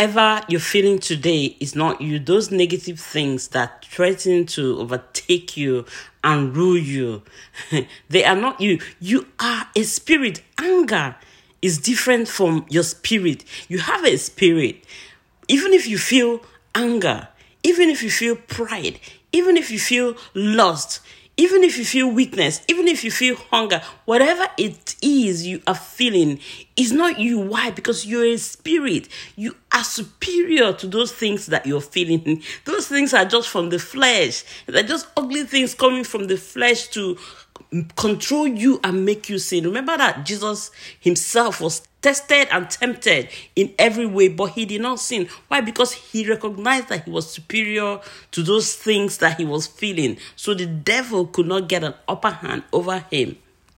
whatever you're feeling today is not you. Those negative things that threaten to overtake you and rule you, they are not you. You are a spirit. Anger is different from your spirit. You have a spirit. Even if you feel anger, even if you feel pride, even if you feel lost, even if you feel weakness, even if you feel hunger, whatever it is you are feeling is not you. Why? Because you're a spirit. You are superior to those things that you're feeling. Those things are just from the flesh. They're just ugly things coming from the flesh to control you and make you sin. Remember that Jesus himself was tested and tempted in every way, but he did not sin. Why? Because he recognized that he was superior to those things that he was feeling. So the devil could not get an upper hand over him.